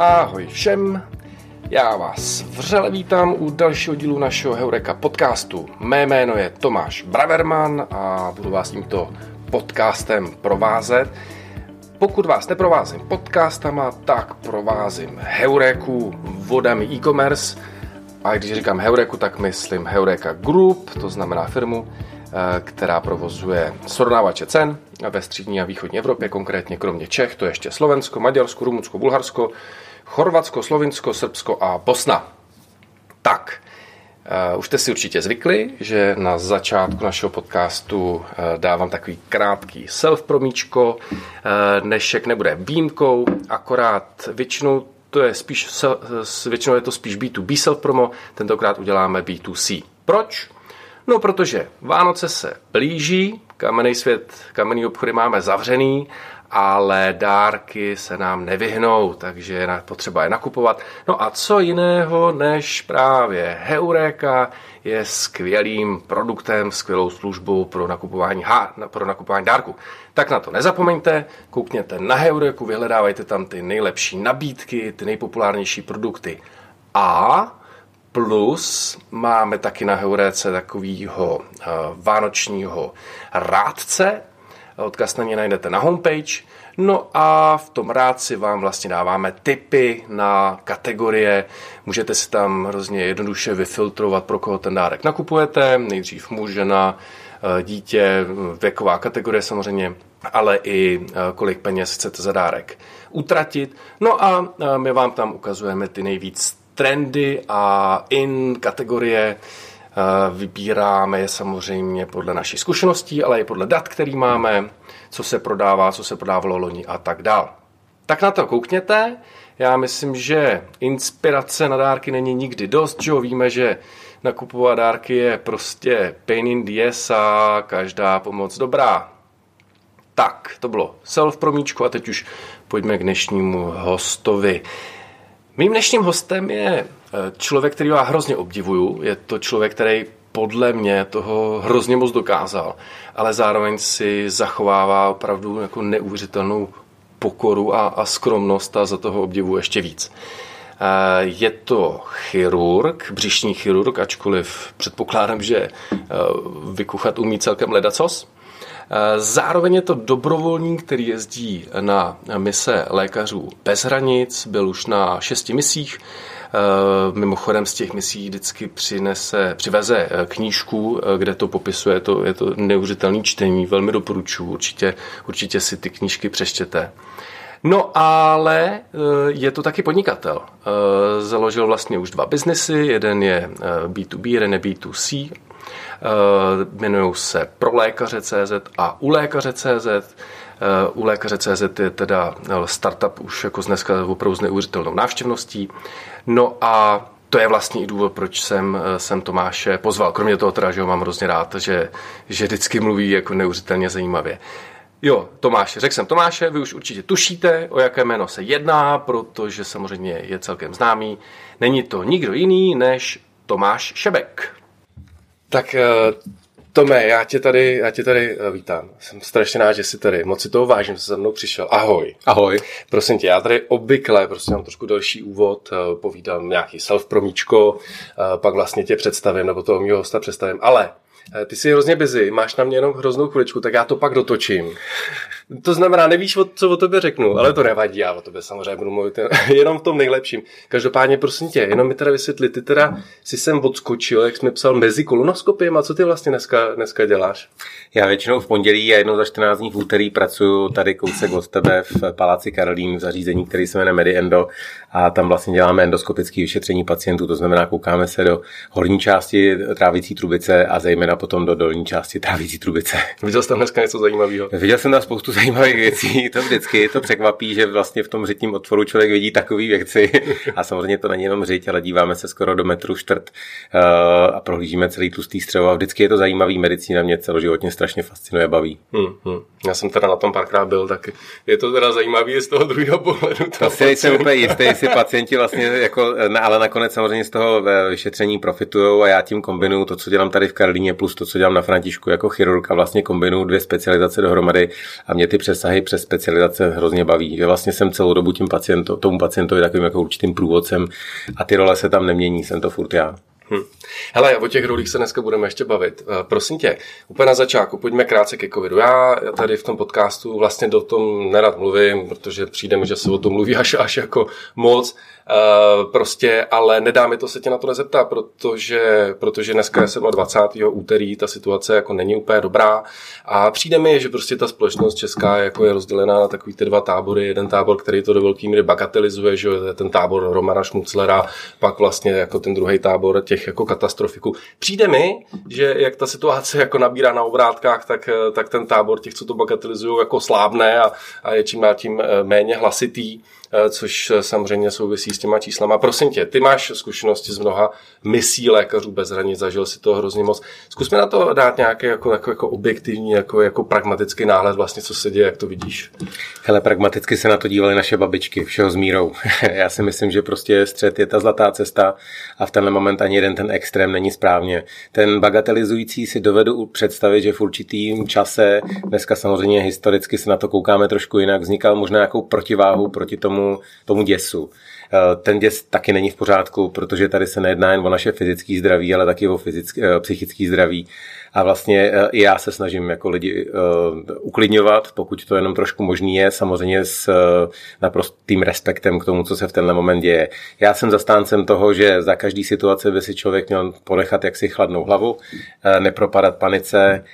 Ahoj všem, já vás vřele vítám u dalšího dílu našeho Heureka podcastu. Mé jméno je Tomáš Braverman a budu vás tímto podcastem provázet. Pokud vás neprovázím podcastama, tak provázím Heureku vodami e-commerce. A když říkám Heureku, tak myslím Heureka Group, to znamená firmu, eh, která provozuje srovnávače cen ve střední a východní Evropě, konkrétně kromě Čech, to je ještě Slovensko, Maďarsko, Rumunsko, Bulharsko, Chorvatsko, Slovinsko, Srbsko a Bosna. Tak, Uh, už jste si určitě zvykli, že na začátku našeho podcastu uh, dávám takový krátký self-promíčko. Uh, dnešek nebude výjimkou, akorát většinou to je spíš, většinou je to spíš B2B self-promo, tentokrát uděláme B2C. Proč? No, protože Vánoce se blíží, kamenný svět, kamenný obchody máme zavřený ale dárky se nám nevyhnou, takže je potřeba je nakupovat. No a co jiného než právě Heureka je skvělým produktem, skvělou službou pro nakupování, ha, pro nakupování dárku. Tak na to nezapomeňte, koukněte na Heureku, vyhledávajte tam ty nejlepší nabídky, ty nejpopulárnější produkty. A plus máme taky na Heurece takového uh, vánočního rádce, Odkaz na ně najdete na homepage. No a v tom rádci vám vlastně dáváme tipy na kategorie. Můžete si tam hrozně jednoduše vyfiltrovat, pro koho ten dárek nakupujete. Nejdřív muž, žena, eh, dítě, věková kategorie samozřejmě, ale i eh, kolik peněz chcete za dárek utratit. No a eh, my vám tam ukazujeme ty nejvíc trendy a in kategorie, vybíráme je samozřejmě podle naší zkušeností, ale i podle dat, který máme, co se prodává, co se prodávalo loni a tak dál. Tak na to koukněte. Já myslím, že inspirace na dárky není nikdy dost, že? Víme, že nakupovat dárky je prostě pain in the ass a každá pomoc dobrá. Tak, to bylo self promíčko a teď už pojďme k dnešnímu hostovi. Mým dnešním hostem je Eh, člověk, který já hrozně obdivuju, je to člověk, který podle mě toho hrozně moc dokázal, ale zároveň si zachovává opravdu jako neuvěřitelnou pokoru a, a skromnost a za toho obdivu ještě víc. Eh, je to chirurg, břišní chirurg, ačkoliv předpokládám, že eh, vykuchat umí celkem ledacos. Zároveň je to dobrovolník, který jezdí na mise lékařů bez hranic, byl už na šesti misích, Eh, mimochodem z těch misí vždycky přinese, přiveze eh, knížku, eh, kde to popisuje, je to, je to neuvěřitelný čtení, velmi doporučuji, určitě, určitě si ty knížky přečtěte. No ale je to taky podnikatel. Založil vlastně už dva biznesy, jeden je B2B, jeden je B2C. Jmenují se Pro lékaře CZ a U lékaře CZ. U lékaře CZ je teda startup už jako dneska opravdu s neuvěřitelnou návštěvností. No a to je vlastně i důvod, proč jsem, jsem Tomáše pozval. Kromě toho teda, že ho mám hrozně rád, že, že vždycky mluví jako neuvěřitelně zajímavě. Jo, Tomáš, řekl jsem Tomáše, vy už určitě tušíte, o jaké jméno se jedná, protože samozřejmě je celkem známý. Není to nikdo jiný než Tomáš Šebek. Tak eh, Tome, já tě tady, já tě tady uh, vítám. Jsem strašně rád, že jsi tady. Moc si toho vážím, že jsi za mnou přišel. Ahoj. Ahoj. Prosím tě, já tady obvykle prostě mám trošku další úvod, uh, povídám nějaký self-promíčko, pak vlastně tě představím, nebo toho mého hosta představím, ale Eh, ty jsi hrozně busy, máš na mě jenom hroznou chviličku, tak já to pak dotočím. To znamená, nevíš, co o tobě řeknu, ale to nevadí, já o tobě samozřejmě budu mluvit jenom v tom nejlepším. Každopádně, prosím tě, jenom mi teda vysvětli, ty teda si sem odskočil, jak jsi mi psal, mezi kolonoskopiem a co ty vlastně dneska, dneska děláš? Já většinou v pondělí a jednou za 14 dní v úterý pracuji tady kousek od tebe v Paláci Karolín v zařízení, který se jmenuje MediEndo a tam vlastně děláme endoskopické vyšetření pacientů, to znamená koukáme se do horní části trávicí trubice a zejména potom do dolní části trávicí trubice. Viděl jsi tam dneska něco zajímavého? Viděl jsem tam spoustu zajímavých věcí, to vždycky to překvapí, že vlastně v tom řitním otvoru člověk vidí takové věci a samozřejmě to není jenom řiť, ale díváme se skoro do metru čtvrt uh, a prohlížíme celý tlustý střevo a vždycky je to zajímavý medicína, mě celoživotně strašně fascinuje, baví. Hmm, hmm. Já jsem teda na tom párkrát byl, tak je to teda zajímavé z toho druhého pohledu. To si nejsem úplně jistý, jestli pacienti vlastně, jako, ale nakonec samozřejmě z toho eh, vyšetření profitují a já tím kombinuju to, co dělám tady v Karlíně, plus to, co dělám na Františku jako chirurg a vlastně kombinuju dvě specializace dohromady a mě ty přesahy přes specializace hrozně baví. Že vlastně jsem celou dobu tím pacientu, tomu pacientovi takovým jako určitým průvodcem a ty role se tam nemění, jsem to furt já. Hm. Hele, o těch rolích se dneska budeme ještě bavit. Uh, prosím tě, úplně na začátku, pojďme krátce ke covidu. Já tady v tom podcastu vlastně do tom nerad mluvím, protože přijde mi, že se o tom mluví až, až jako moc. Uh, prostě, ale nedá mi to se tě na to nezeptat, protože, protože dneska je 27. úterý, ta situace jako není úplně dobrá a přijde mi, že prostě ta společnost česká jako je rozdělená na takový ty dva tábory. Jeden tábor, který to do velké míry bagatelizuje, že je ten tábor Romana Šmuclera, pak vlastně jako ten druhý tábor těch jako katastrofiků. Přijde mi, že jak ta situace jako nabírá na obrátkách, tak, tak ten tábor těch, co to bagatelizují, jako slábne a, a je čím dál tím eh, méně hlasitý. Eh, což eh, samozřejmě souvisí s těma číslama. Prosím tě, ty máš zkušenosti z mnoha misí lékařů bez hranic, zažil si to hrozně moc. Zkusme na to dát nějaký jako, jako, jako objektivní, jako, jako pragmatický náhled vlastně, co se děje, jak to vidíš. Hele, pragmaticky se na to dívali naše babičky, všeho s mírou. Já si myslím, že prostě střed je ta zlatá cesta a v tenhle moment ani jeden ten extrém není správně. Ten bagatelizující si dovedu představit, že v určitým čase, dneska samozřejmě historicky se na to koukáme trošku jinak, vznikal možná nějakou protiváhu proti tomu, tomu, tomu děsu. Eh, ten děs taky není v pořádku, protože tady se nejedná jen o naše fyzické zdraví, ale taky o fyzické, eh, psychické zdraví. A vlastně eh, i já se snažím jako lidi uklidňovat, pokud to jenom trošku možný je, samozřejmě s naprostým respektem k tomu, co se v tenhle moment děje. Já jsem zastáncem toho, že za každý situace by si člověk měl ponechat jaksi chladnou hlavu, nepropadat panice,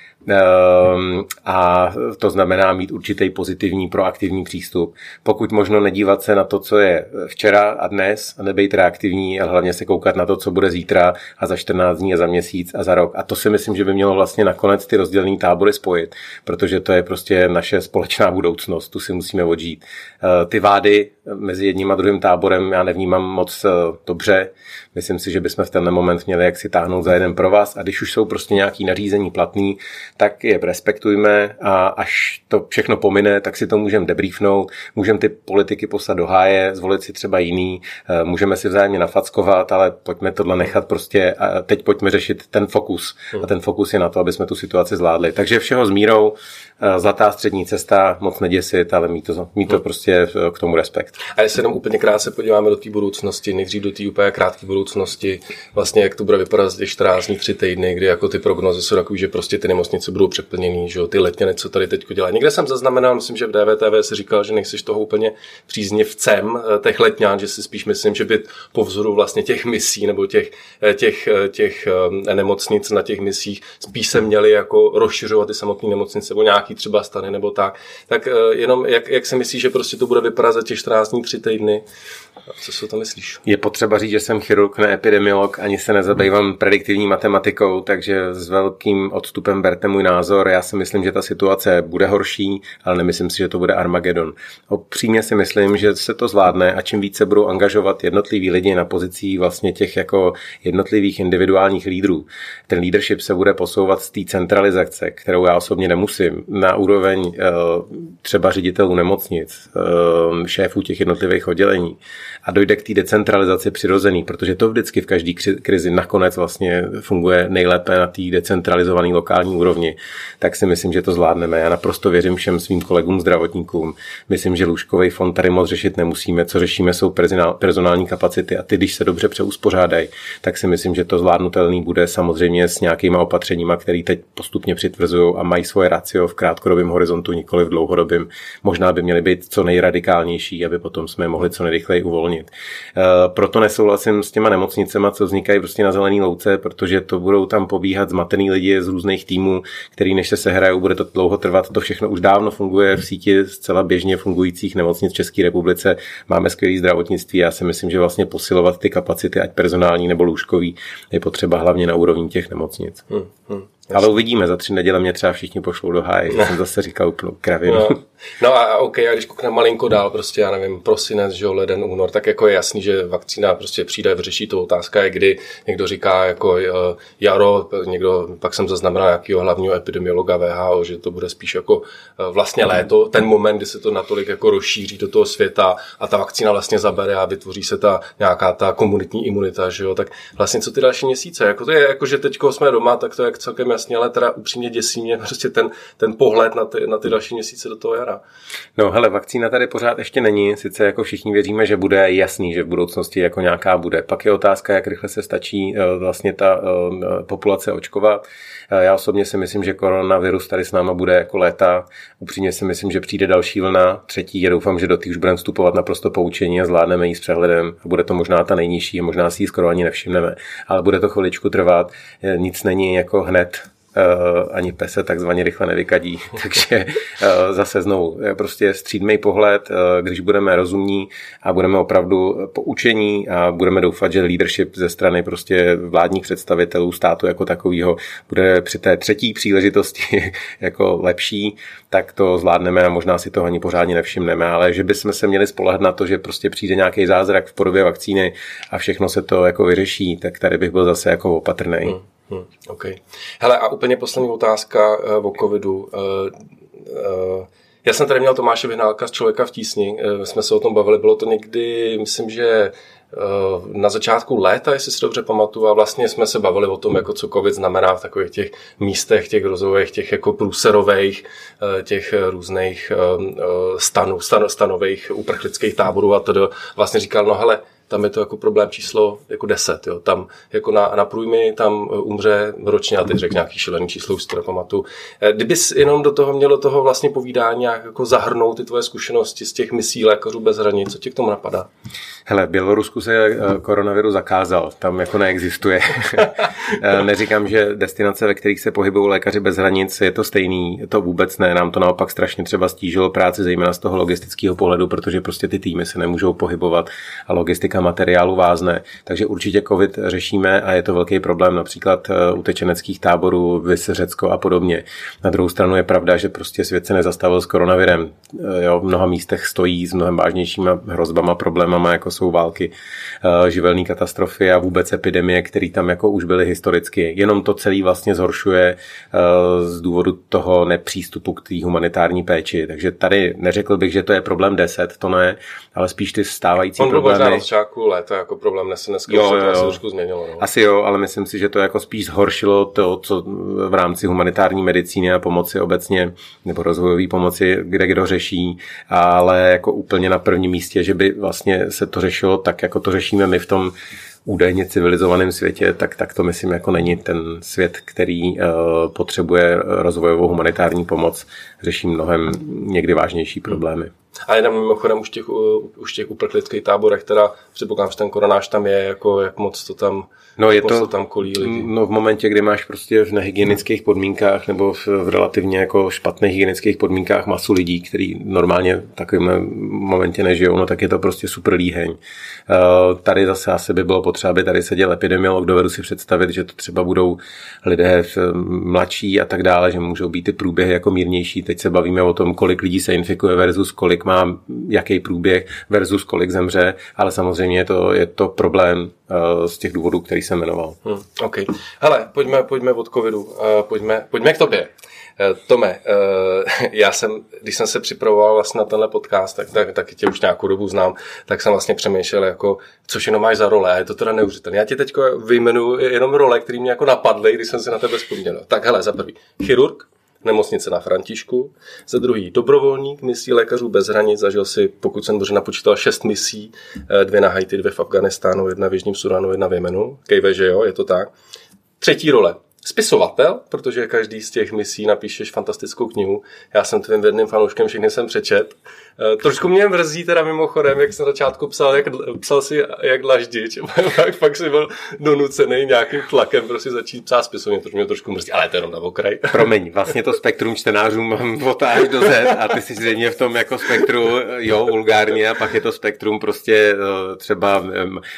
a to znamená mít určitý pozitivní, proaktivní přístup. Pokud možno nedívat se na to, co je včera a dnes a nebejt reaktivní, ale hlavně se koukat na to, co bude zítra a za 14 dní a za měsíc a za rok. A to si myslím, že by mělo vlastně nakonec ty rozdělené tábory spojit, protože to je prostě naše společná budoucnost, tu si musíme odžít. Ehm, ty vády mezi jedním a druhým táborem já nevnímám moc eh, dobře. Myslím si, že bychom v tenhle moment měli jak si táhnout za jeden pro vás a když už jsou prostě nějaký nařízení platný, tak je respektujme a až to všechno pomine, tak si to můžeme debriefnout, můžeme ty politiky poslat do háje, zvolit si třeba jiný, eh, můžeme si vzájemně nafackovat, ale pojďme tohle nechat prostě a teď pojďme řešit ten fokus. A ten fokus je na to, aby jsme tu situaci zvládli. Takže všeho s mírou, eh, zlatá střední cesta, moc neděsit, ale mít to, mít to prostě eh, k tomu respekt. A jestli jenom úplně krátce podíváme do té budoucnosti, nejdřív do té úplně krátké budoucnosti, vlastně jak to bude vypadat z těch 14 dní, 3 týdny, kdy jako ty prognozy jsou takové, že prostě ty nemocnice budou přeplněný, že jo, ty letněny, co tady teď dělají. Někde jsem zaznamenal, myslím, že v DVTV se říkal, že nejsiš toho úplně příznivcem eh, těch letňán, že si spíš myslím, že by po vzoru vlastně těch misí nebo těch, eh, těch, eh, těch nemocnic na těch misích spíš se měli jako rozšiřovat ty samotné nemocnice nebo nějaký třeba stany nebo tak. Tak jenom jak, jak si myslíš, že prostě to bude vypadat za těch 14 dní, 3 týdny? Co si o to myslíš? Je potřeba říct, že jsem chirurg, ne epidemiolog, ani se nezabývám prediktivní matematikou, takže s velkým odstupem berte můj názor. Já si myslím, že ta situace bude horší, ale nemyslím si, že to bude Armagedon. Opřímně si myslím, že se to zvládne a čím více budou angažovat jednotliví lidi na pozicích vlastně těch jako jednotlivých individuálních lídrů, ten leadership se bude posouvat z té centralizace, kterou já osobně nemusím, na úroveň eh, třeba ředitelů nemocnic, eh, šéfů těch jednotlivých oddělení a dojde k té decentralizaci přirozený, protože to vždycky v každé krizi nakonec vlastně funguje nejlépe na té decentralizované lokální úrovni, tak si myslím, že to zvládneme. Já naprosto věřím všem svým kolegům zdravotníkům. Myslím, že lůžkový fond tady moc řešit nemusíme. Co řešíme, jsou personální kapacity a ty, když se dobře přeuspořádají, tak si myslím, že to zvládnutelný bude samozřejmě s nějakýma opatřeními, které teď postupně přitvrzují a mají svoje racio v krátkodobém horizontu, nikoli v dlouhodobém. Možná by měly být co nejradikálnější, aby potom jsme mohli co nejrychleji uvolnit uvolnit. Eh, proto nesouhlasím s těma nemocnicema, co vznikají prostě na zelený louce, protože to budou tam pobíhat zmatený lidi z různých týmů, který než se sehrajou, bude to dlouho trvat. To všechno už dávno funguje v síti zcela běžně fungujících nemocnic v České republice. Máme skvělé zdravotnictví. Já si myslím, že vlastně posilovat ty kapacity, ať personální nebo lůžkový, je potřeba hlavně na úrovni těch nemocnic. Hmm, hmm. Ale uvidíme, za tři neděle mě třeba všichni pošlou do háje, jsem zase říkal úplnou kravinu. No. No a OK, a když koukneme malinko dál, prostě já nevím, prosinec, že leden, únor, tak jako je jasný, že vakcína prostě přijde, vyřeší to. Otázka je, kdy někdo říká jako eh, jaro, někdo, pak jsem zaznamenal nějakého hlavního epidemiologa VHO, že to bude spíš jako eh, vlastně léto, ten moment, kdy se to natolik jako rozšíří do toho světa a ta vakcína vlastně zabere a vytvoří se ta nějaká ta komunitní imunita, že jo, tak vlastně co ty další měsíce, jako to je, jako že teď jsme doma, tak to je celkem jasně, ale teda upřímně děsí mě prostě ten, ten pohled na ty, na ty další měsíce do toho jara. No hele, vakcína tady pořád ještě není, sice jako všichni věříme, že bude jasný, že v budoucnosti jako nějaká bude. Pak je otázka, jak rychle se stačí eh, vlastně ta eh, populace očkovat. Eh, já osobně si myslím, že koronavirus tady s náma bude jako léta. Upřímně si myslím, že přijde další vlna, třetí. Já doufám, že do těch už budeme vstupovat naprosto poučení a zvládneme ji s přehledem. Bude to možná ta nejnižší, možná si ji skoro ani nevšimneme, ale bude to chviličku trvat. Nic není jako hned ani pese takzvaně rychle nevykadí. Takže eh, zase znovu eh, prostě střídmej pohled, když budeme rozumní a budeme opravdu poučení a budeme doufat, že leadership ze strany prostě vládních představitelů státu jako takového bude při té třetí příležitosti jako lepší, tak to zvládneme a možná si toho ani pořádně nevšimneme, ale že bychom se měli spolehat na to, že prostě přijde nějaký zázrak v podobě vakcíny a všechno se to jako vyřeší, tak tady bych byl zase jako opatrný. Hmm. Hmm, OK. Hele, a úplně poslední otázka uh, o covidu. Uh, uh, já jsem tady měl Tomáše Vyhnálka z Člověka v tísni, jsme se o tom bavili, bylo to někdy, myslím, že na začátku léta, jestli si dobře pamatuju, a vlastně jsme se bavili o tom, jako co COVID znamená v takových těch místech, těch rozvojech, těch jako průserových, těch různých stanů, stanových uprchlických táborů a to vlastně říkal, no hele, tam je to jako problém číslo jako 10. Jo. Tam jako na, na průjmy tam e, umře ročně, a teď řekl nějaký šílený číslo, už si to nepamatuju. E, kdybys jenom do toho mělo toho vlastně povídání nějak jako zahrnout ty tvoje zkušenosti z těch misí lékařů bez hranic, co tě k tomu napadá? Hele, v Bělorusku se e, koronavirus zakázal, tam jako neexistuje. Neříkám, že destinace, ve kterých se pohybují lékaři bez hranic, je to stejný, to vůbec ne, nám to naopak strašně třeba stížilo práci, zejména z toho logistického pohledu, protože prostě ty týmy se nemůžou pohybovat a logistika logistika materiálu vázne. Takže určitě COVID řešíme a je to velký problém například eh, utečeneckých táborů, Vys, Řecko a podobně. Na druhou stranu je pravda, že prostě svět se nezastavil s koronavirem. Eh, jo, v mnoha místech stojí s mnohem vážnějšíma hrozbama, problémama, jako jsou války, eh, živelné katastrofy a vůbec epidemie, které tam jako už byly historicky. Jenom to celé vlastně zhoršuje z důvodu toho nepřístupu k té humanitární péči. Takže tady neřekl bych, že to je problém 10, to ne, ale spíš ty stávající On problémy začátku léta jako problém nese dneska jo, jo, jo. se trošku změnilo. No. Asi jo, ale myslím si, že to jako spíš zhoršilo to, co v rámci humanitární medicíny a pomoci obecně, nebo rozvojové pomoci, kde kdo řeší, ale jako úplně na prvním místě, že by vlastně se to řešilo tak, jako to řešíme my v tom údajně civilizovaném světě, tak, tak to myslím jako není ten svět, který uh, potřebuje rozvojovou humanitární pomoc, řeší mnohem někdy vážnější problémy. A jenom mimochodem už těch, už těch uprchlických táborech, teda předpokládám, že ten koronář tam je, jako jak moc to tam No je to, to tam kolí lidi. No v momentě, kdy máš prostě v nehygienických podmínkách nebo v, v relativně jako špatných hygienických podmínkách masu lidí, kteří normálně v takovém momentě nežijou, no tak je to prostě super líheň. Uh, tady zase asi by bylo potřeba, aby tady seděl epidemiolog, dovedu si představit, že to třeba budou lidé mladší a tak dále, že můžou být ty průběhy jako mírnější. Teď se bavíme o tom, kolik lidí se infikuje versus kolik má jaký průběh versus kolik zemře, ale samozřejmě je to, je to problém uh, z těch důvodů, který jsem jmenoval. Hmm, OK. Hele, pojďme, pojďme od covidu. Uh, pojďme, pojďme k tobě. Uh, Tome, já jsem, když jsem se připravoval vlastně na tenhle podcast, tak, tak, tak tě už nějakou dobu znám, tak jsem vlastně přemýšlel, jako, což jenom máš za role, a je to teda neuvěřitelné. Já ti teď vyjmenuji jenom role, které mě jako napadly, když jsem si na tebe vzpomněl. Tak hele, za prvý, chirurg, nemocnice na Františku. Za druhý dobrovolník misí lékařů bez hranic. Zažil si, pokud jsem dobře napočítal, šest misí, eh, dvě na Haiti, dvě v Afganistánu, jedna v Jižním Sudánu, jedna v Jemenu. Kejve, že jo, je to tak. Třetí role spisovatel, protože každý z těch misí napíšeš fantastickou knihu. Já jsem tvým věrným fanouškem, všechny jsem přečet. E, trošku mě mrzí teda mimochodem, jak jsem na začátku psal, jak, psal si jak dlaždič, pak, pak si byl donucený nějakým tlakem prostě začít psát spisovně, to mě trošku mrzí, ale to je jenom na okraj. Promiň, vlastně to spektrum čtenářů mám od až do Z a ty jsi zřejmě v tom jako spektru, jo, vulgárně a pak je to spektrum prostě e, třeba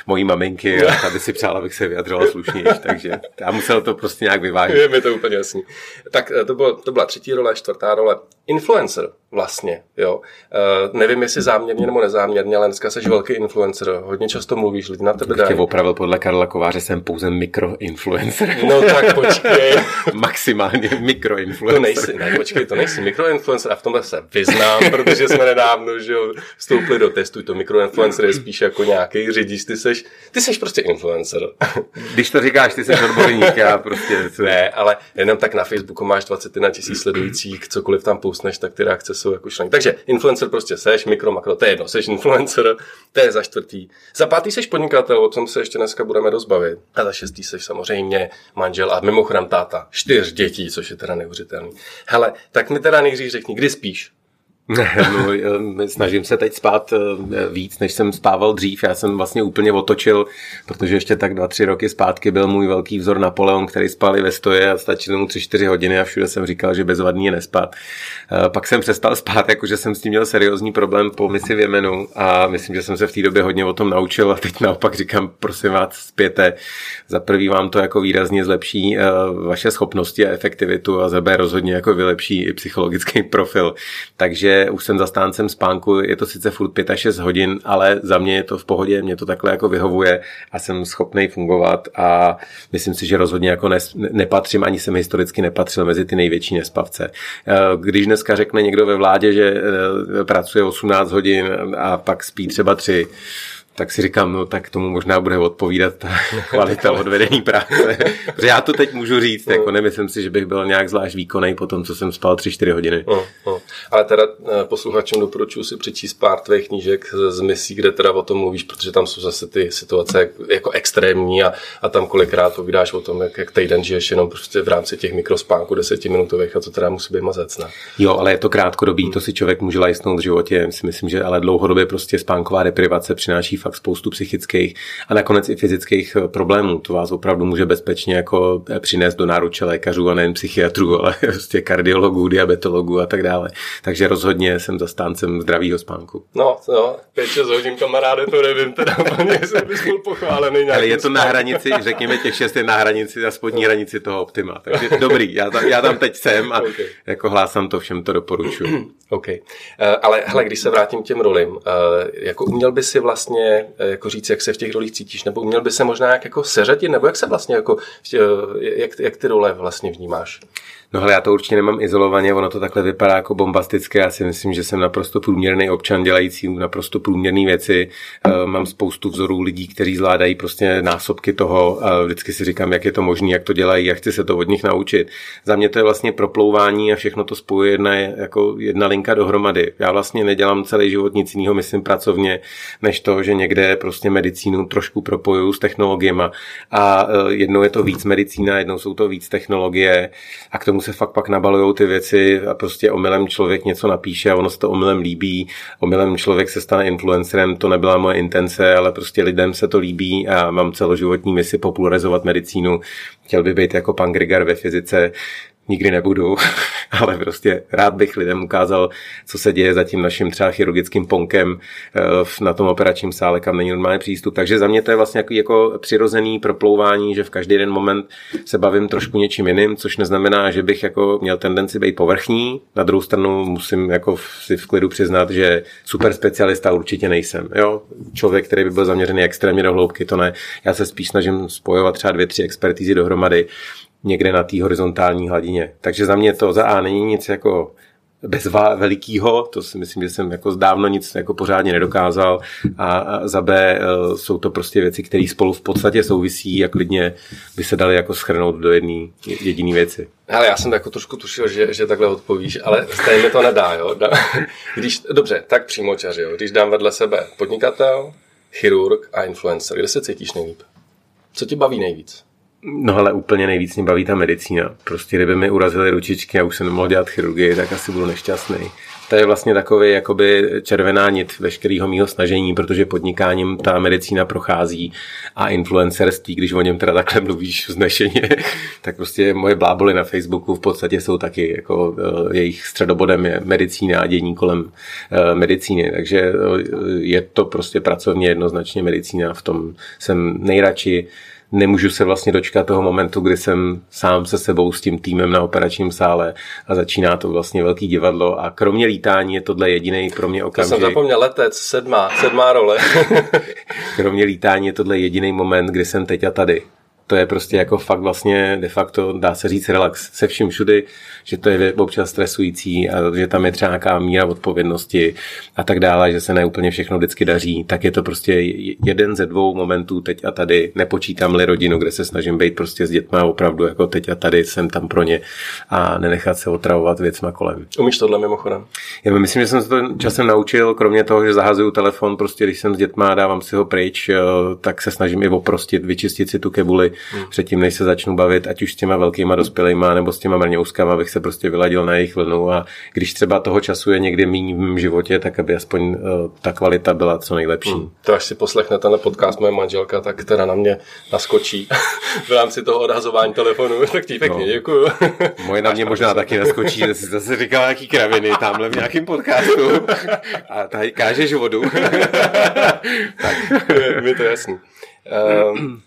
mojí maminky, a aby si přál, abych se vyjadřoval slušně, takže já musel to prostě nějak nějak vyvážit. Je mi to úplně jasný. Tak eh, to, bylo, to byla třetí role, čtvrtá role influencer vlastně, jo. Uh, nevím, jestli záměrně nebo nezáměrně, ale dneska jsi velký influencer. Hodně často mluvíš, lidi na tebe dají. opravil podle Karla Kováře, jsem pouze mikroinfluencer. No tak počkej. Maximálně mikroinfluencer. To nejsi, ne, počkej, to nejsi mikroinfluencer a v tomhle se vyznám, protože jsme nedávno, že jo, vstoupili do testu. To mikroinfluencer je spíš jako nějaký řidič, ty seš, ty seš prostě influencer. Když to říkáš, ty jsi odborník, já prostě... Ne, ale jenom tak na Facebooku máš 21 tisíc sledujících, cokoliv tam poustneš, tak ty reakce jsou jako šlený. Takže influencer prostě seš, mikro, makro, to je jedno, seš influencer, to je za čtvrtý. Za pátý seš podnikatel, o tom se ještě dneska budeme dozbavit. A za šestý seš samozřejmě manžel a mimochodem táta čtyř dětí, což je teda neuvěřitelný. Hele, tak mi teda nejdřív řekni, kdy spíš? no, snažím se teď spát eh, víc, než jsem spával dřív. Já jsem vlastně úplně otočil, protože ještě tak dva, tři roky zpátky byl můj velký vzor Napoleon, který spal i ve stoje a stačilo mu tři, čtyři hodiny a všude jsem říkal, že bezvadný je nespat. Eh, pak jsem přestal spát, jakože jsem s tím měl seriózní problém po misi v Jemenu a myslím, že jsem se v té době hodně o tom naučil a teď naopak říkám, prosím vás, zpěte. Za prvý vám to jako výrazně zlepší eh, vaše schopnosti a efektivitu a za rozhodně jako vylepší i psychologický profil. Takže už jsem zastáncem spánku, je to sice furt 5 až 6 hodin, ale za mě je to v pohodě, mě to takhle jako vyhovuje a jsem schopný fungovat a myslím si, že rozhodně jako nes, nepatřím, ani jsem historicky nepatřil mezi ty největší nespavce. Eh, když dneska řekne někdo ve vládě, že eh, pracuje 18 hodin a pak spí třeba 3, tak si říkám, no tak tomu možná bude odpovídat ta kvalita odvedení práce. Protože já to teď můžu říct, no. jako nemyslím si, že bych byl nějak zvlášť výkonný po tom, co jsem spal 3-4 hodiny. No, no. Ale teda eh, posluchačům doporučuji si přečíst pár tvých knížek z misí, kde teda o tom mluvíš, protože tam jsou zase ty situace jako extrémní a, a tam kolikrát povídáš o tom, jak, jak týden žiješ jenom prostě v rámci těch mikrospánků desetiminutových a to teda musí být mazec. Ne? Jo, ale je to krátkodobý, hmm. to si člověk může lajstnout v životě. Si myslím, že ale dlouhodobě prostě spánková deprivace přináší fakt spoustu psychických a nakonec i fyzických eh, problémů. To vás opravdu může bezpečně jako eh, přinést do náruče lékařů a nejen psychiatrů, ale prostě kardiologů, diabetologů a tak dále. Takže rozhodně jsem zastáncem zdravého spánku. No, no, 5-6 hodin kamaráde, to nevím, teda úplně jsem byl pochválený. Ale je to na hranici, řekněme těch 6 je na hranici, na spodní no. hranici toho optima. Takže dobrý, já tam, já tam teď jsem a okay. jako hlásám to všem, to doporučuji. OK. Uh, ale hele, když se vrátím k těm rolím, uh, jako uměl by si vlastně jako říct, jak se v těch rolích cítíš, nebo měl by se možná jak jako seřadit, nebo jak se vlastně jako, jak, jak ty role vlastně vnímáš? No ale já to určitě nemám izolovaně, ono to takhle vypadá jako bombastické. Já si myslím, že jsem naprosto průměrný občan dělající naprosto průměrné věci. Eh, mám spoustu vzorů lidí, kteří zvládají prostě násobky toho. Vždycky si říkám, jak je to možné, jak to dělají, jak chci se to od nich naučit. Za mě to je vlastně proplouvání a všechno to spojuje jedna, jako jedna linka dohromady. Já vlastně nedělám celý život nic jiného, myslím pracovně, než to, že někde prostě medicínu trošku propojuju s technologiemi. A eh, jednou je to víc medicína, jednou jsou to víc technologie a k tomu tomu se fakt pak nabalují ty věci a prostě omylem člověk něco napíše a ono se to omylem líbí. Omylem člověk se stane influencerem, to nebyla moje intence, ale prostě lidem se to líbí a mám celoživotní misi popularizovat medicínu. Chtěl by být jako pan Grigar ve fyzice, nikdy nebudu, ale prostě rád bych lidem ukázal, co se děje za tím naším třeba chirurgickým ponkem eh, na tom operačním sále, kam není normální přístup. Takže za mě to je vlastně jako, jako přirozený proplouvání, že v každý jeden moment se bavím trošku něčím jiným, což neznamená, že bych jako měl tendenci být povrchní. Na druhou stranu musím jako si v klidu přiznat, že super specialista určitě nejsem. Jo? Člověk, který by byl zaměřený extrémně do hloubky, to ne. Já se spíš snažím spojovat třeba dvě, tři expertízy dohromady někde na té horizontální hladině. Takže za mě to za A není nic jako bez velikýho, to si myslím, že jsem jako dávno nic jako pořádně nedokázal a, za B e, jsou to prostě věci, které spolu v podstatě souvisí a klidně by se dali jako schrnout do jedné jediné věci. Ale já jsem jako trošku tušil, že, že takhle odpovíš, ale stejně to nedá, jo. Když, dobře, tak přímo čaři, jo. Když dám vedle sebe podnikatel, chirurg a influencer, kde se cítíš nejlíp? Co tě baví nejvíc? No ale úplně nejvíc mě baví ta medicína. Prostě kdyby mi urazily ručičky a už jsem nemohl dělat chirurgii, tak asi budu nešťastný. To je vlastně takový jakoby červená nit veškerého mýho snažení, protože podnikáním ta medicína prochází a influencerství, když o něm teda takhle mluvíš vznešeně, tak prostě moje bláboly na Facebooku v podstatě jsou taky jako eh, jejich středobodem je medicína a dění kolem eh, medicíny, takže eh, je to prostě pracovně jednoznačně medicína, v tom jsem nejradši nemůžu se vlastně dočkat toho momentu, kdy jsem sám se sebou s tím týmem na operačním sále a začíná to vlastně velký divadlo a kromě lítání je tohle jediný pro mě okamžik. To jsem zapomněl, letec, sedmá, sedmá role. kromě lítání je tohle jediný moment, kdy jsem teď a tady to je prostě jako fakt vlastně de facto, dá se říct, relax se vším všudy, že to je občas stresující a že tam je třeba nějaká míra odpovědnosti a tak dále, že se ne úplně všechno vždycky daří, tak je to prostě jeden ze dvou momentů teď a tady. Nepočítám-li rodinu, kde se snažím být prostě s dětma opravdu jako teď a tady jsem tam pro ně a nenechat se otravovat věcma kolem. Umíš tohle mimochodem? Já myslím, že jsem se to časem naučil, kromě toho, že zahazuju telefon, prostě když jsem s dětma, dávám si ho pryč, eh, tak se snažím i oprostit, vyčistit si tu kebuli hmm. předtím, než se začnu bavit, ať už s těma velkýma dospělýma nebo s těma mrňouskama, abych se prostě vyladil na jejich vlnu a když třeba toho času je někdy méně v mém životě, tak aby aspoň uh, ta kvalita byla co nejlepší. Hmm. To až si poslechne tenhle podcast moje manželka, tak teda na mě naskočí v rámci toho odhazování telefonu. tak ti pěkně no. děkuju. Moje na mě možná taky naskočí, že si zase říkal nějaký kraviny tamhle v nějakém podcastu a tady kážeš vodu. tak. Mi to jasný. Um,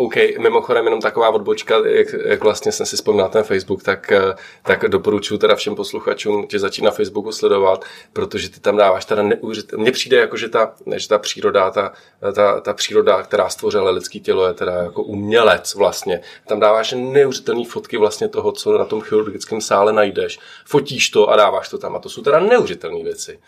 OK, mimochodem jenom taková odbočka, jak, jak vlastně jsem si vzpomněl ten Facebook, tak, eh, tak doporučuji teda všem posluchačům tě začít na Facebooku sledovat, protože ty tam dáváš teda neuvěřitelně. Mně přijde jako, že ta, že ta příroda, ta, ta, ta příroda, která stvořila lidské tělo, je teda jako umělec vlastně. Tam dáváš neuvěřitelné fotky vlastně toho, co na tom chirurgickém sále najdeš. Fotíš to a dáváš to tam a to jsou teda neuvěřitelné věci.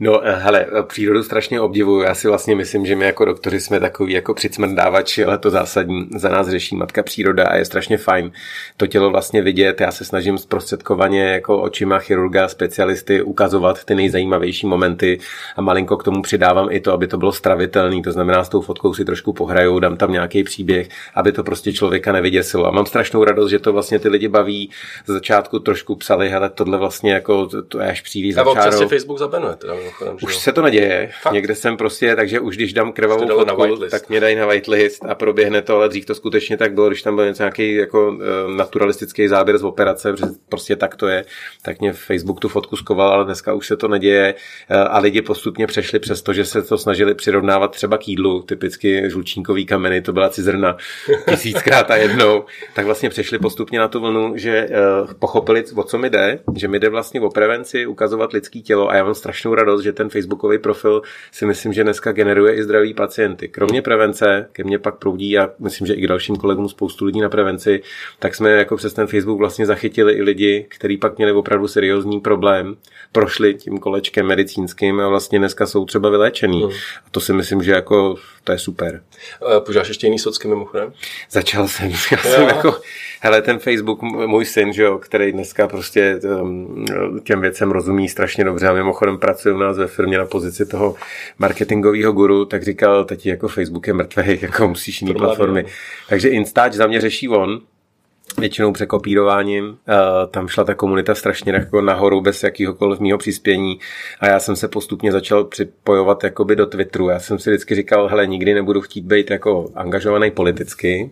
No eh, hele, přírodu strašně obdivuju. Já si vlastně myslím, že my jako doktoři jsme takový jako přicmrdávači, ale to zásadní za nás řeší matka příroda a je strašně fajn to tělo vlastně vidět. Já se snažím zprostředkovaně jako očima chirurga, specialisty ukazovat ty nejzajímavější momenty a malinko k tomu přidávám i to, aby to bylo stravitelné. To znamená, s tou fotkou si trošku pohraju, dám tam nějaký příběh, aby to prostě člověka nevyděsilo. A mám strašnou radost, že to vlastně ty lidi baví. Z začátku trošku psali, hele, tohle vlastně jako to, to je až příliš za čárou. Facebook zabenuje. Teda, už se to neděje. Fakt? Někde jsem prostě, takže už když dám krvavou fotku, tak mě dají na whitelist a proběhne to ale dřív to skutečně tak bylo, když tam byl něco nějaký jako eh, naturalistický záběr z operace, protože prostě tak to je, tak mě Facebook tu fotku skoval, ale dneska už se to neděje eh, a lidi postupně přešli přes to, že se to snažili přirovnávat třeba k jídlu, typicky žlučníkový kameny, to byla cizrna tisíckrát a jednou, tak vlastně přešli postupně na tu vlnu, že eh, pochopili, o co mi jde, že mi jde vlastně o prevenci, ukazovat lidský tělo a já mám strašnou radost, že ten facebookový profil si myslím, že dneska generuje i zdraví pacienty. Kromě prevence, ke mně pak proudí a myslím, že i k dalším kolegům spoustu lidí na prevenci, tak jsme jako přes ten Facebook vlastně zachytili i lidi, kteří pak měli opravdu seriózní problém, prošli tím kolečkem medicínským a vlastně dneska jsou třeba vyléčený. Hmm. A to si myslím, že jako to je super. Uh, Používáš ještě jiný socky mimochodem? Začal jsem. Já jsem jako, hele, ten Facebook, můj syn, že jo, který dneska prostě um, těm věcem rozumí strašně dobře a mimochodem pracuje u nás ve firmě na pozici toho marketingového guru, tak říkal, teď jako Facebook je mrtvý, jako musíš jiný platformy. Takže Instač za mě řeší on, většinou překopírováním. Tam šla ta komunita strašně jako nahoru bez jakýhokoliv mýho přispění a já jsem se postupně začal připojovat jakoby do Twitteru. Já jsem si vždycky říkal, hele, nikdy nebudu chtít být jako angažovaný politicky,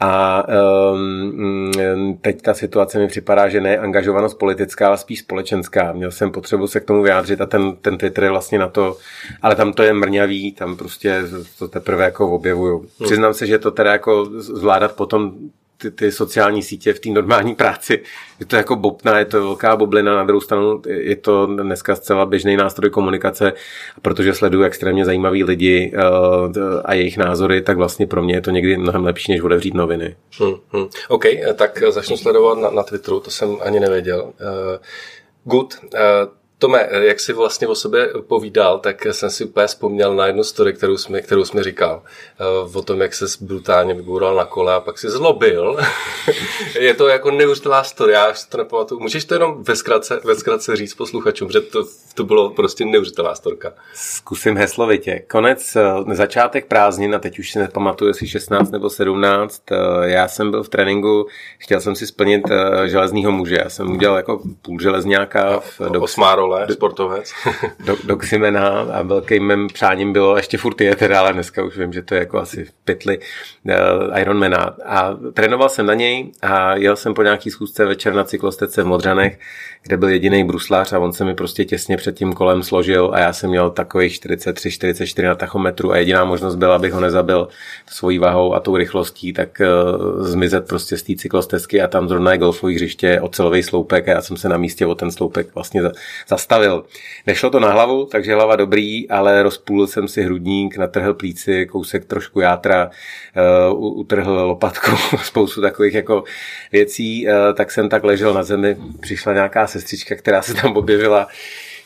a um, teď ta situace mi připadá, že ne angažovanost politická, ale spíš společenská. Měl jsem potřebu se k tomu vyjádřit a ten, ten Twitter je vlastně na to, ale tam to je mrňavý, tam prostě to teprve jako objevuju. Hmm. Přiznám se, že to teda jako zvládat potom ty, ty sociální sítě v té normální práci. Je to jako bobna, je to velká boblina, na druhou stranu je to dneska zcela běžný nástroj komunikace, protože sleduju extrémně zajímavý lidi uh, a jejich názory, tak vlastně pro mě je to někdy mnohem lepší, než otevřít noviny. Hmm, hmm. OK, tak začnu sledovat na, na Twitteru, to jsem ani nevěděl. Uh, good. Uh, Tome, jak jsi vlastně o sobě povídal, tak jsem si úplně vzpomněl na jednu story, kterou jsme, kterou jsme říkal. Eh, o tom, jak se brutálně vyboural na kole a pak si zlobil. je to jako neuvěřitelná story, já si to nepamatuju. Můžeš to jenom ve zkratce, ve zkratce říct posluchačům, že to, to bylo prostě neuvěřitelná storka. Zkusím heslovitě. Konec, eh, začátek prázdnin a teď už si nepamatuju, jestli 16 nebo 17. Eh, já jsem byl v tréninku, chtěl jsem si splnit železného muže. Já jsem udělal jako půl železňáka v do... Osmárov role, sportovec. do, do Ximena a velkým mým přáním bylo, ještě furt je teda, ale dneska už vím, že to je jako asi v pytli uh, Ironmana. A trénoval jsem na něj a jel jsem po nějaký schůzce večer na cyklostece v Modřanech, kde byl jediný bruslář a on se mi prostě těsně před tím kolem složil a já jsem měl takových 43-44 na tachometru a jediná možnost byla, abych ho nezabil svojí váhou a tou rychlostí, tak uh, zmizet prostě z té cyklostezky a tam zrovna je golfový hřiště, ocelový sloupek a já jsem se na místě o ten sloupek vlastně zastavil. Nešlo to na hlavu, takže hlava dobrý, ale rozpůlil jsem si hrudník, natrhl plíci, kousek trošku játra, uh, utrhl lopatku, spoustu takových jako věcí, uh, tak jsem tak ležel na zemi, přišla nějaká sestřička, která se tam objevila,